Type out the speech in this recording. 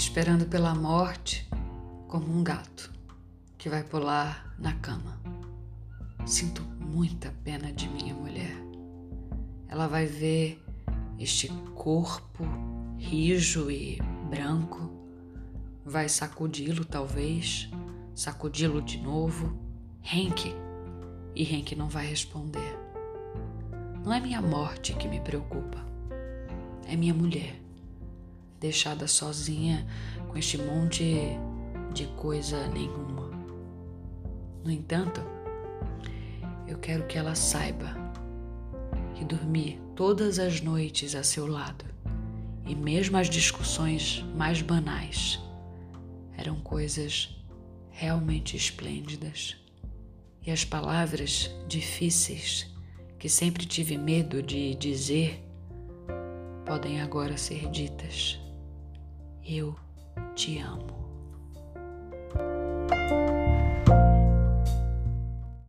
esperando pela morte como um gato que vai pular na cama. Sinto muita pena de minha mulher. Ela vai ver este corpo rijo e branco, vai sacudi-lo talvez, sacudi-lo de novo. Henk, e Henk não vai responder. Não é minha morte que me preocupa, é minha mulher, deixada sozinha com este monte de coisa nenhuma. No entanto, eu quero que ela saiba que dormir todas as noites a seu lado e mesmo as discussões mais banais eram coisas realmente esplêndidas. E as palavras difíceis que sempre tive medo de dizer podem agora ser ditas. Eu te amo.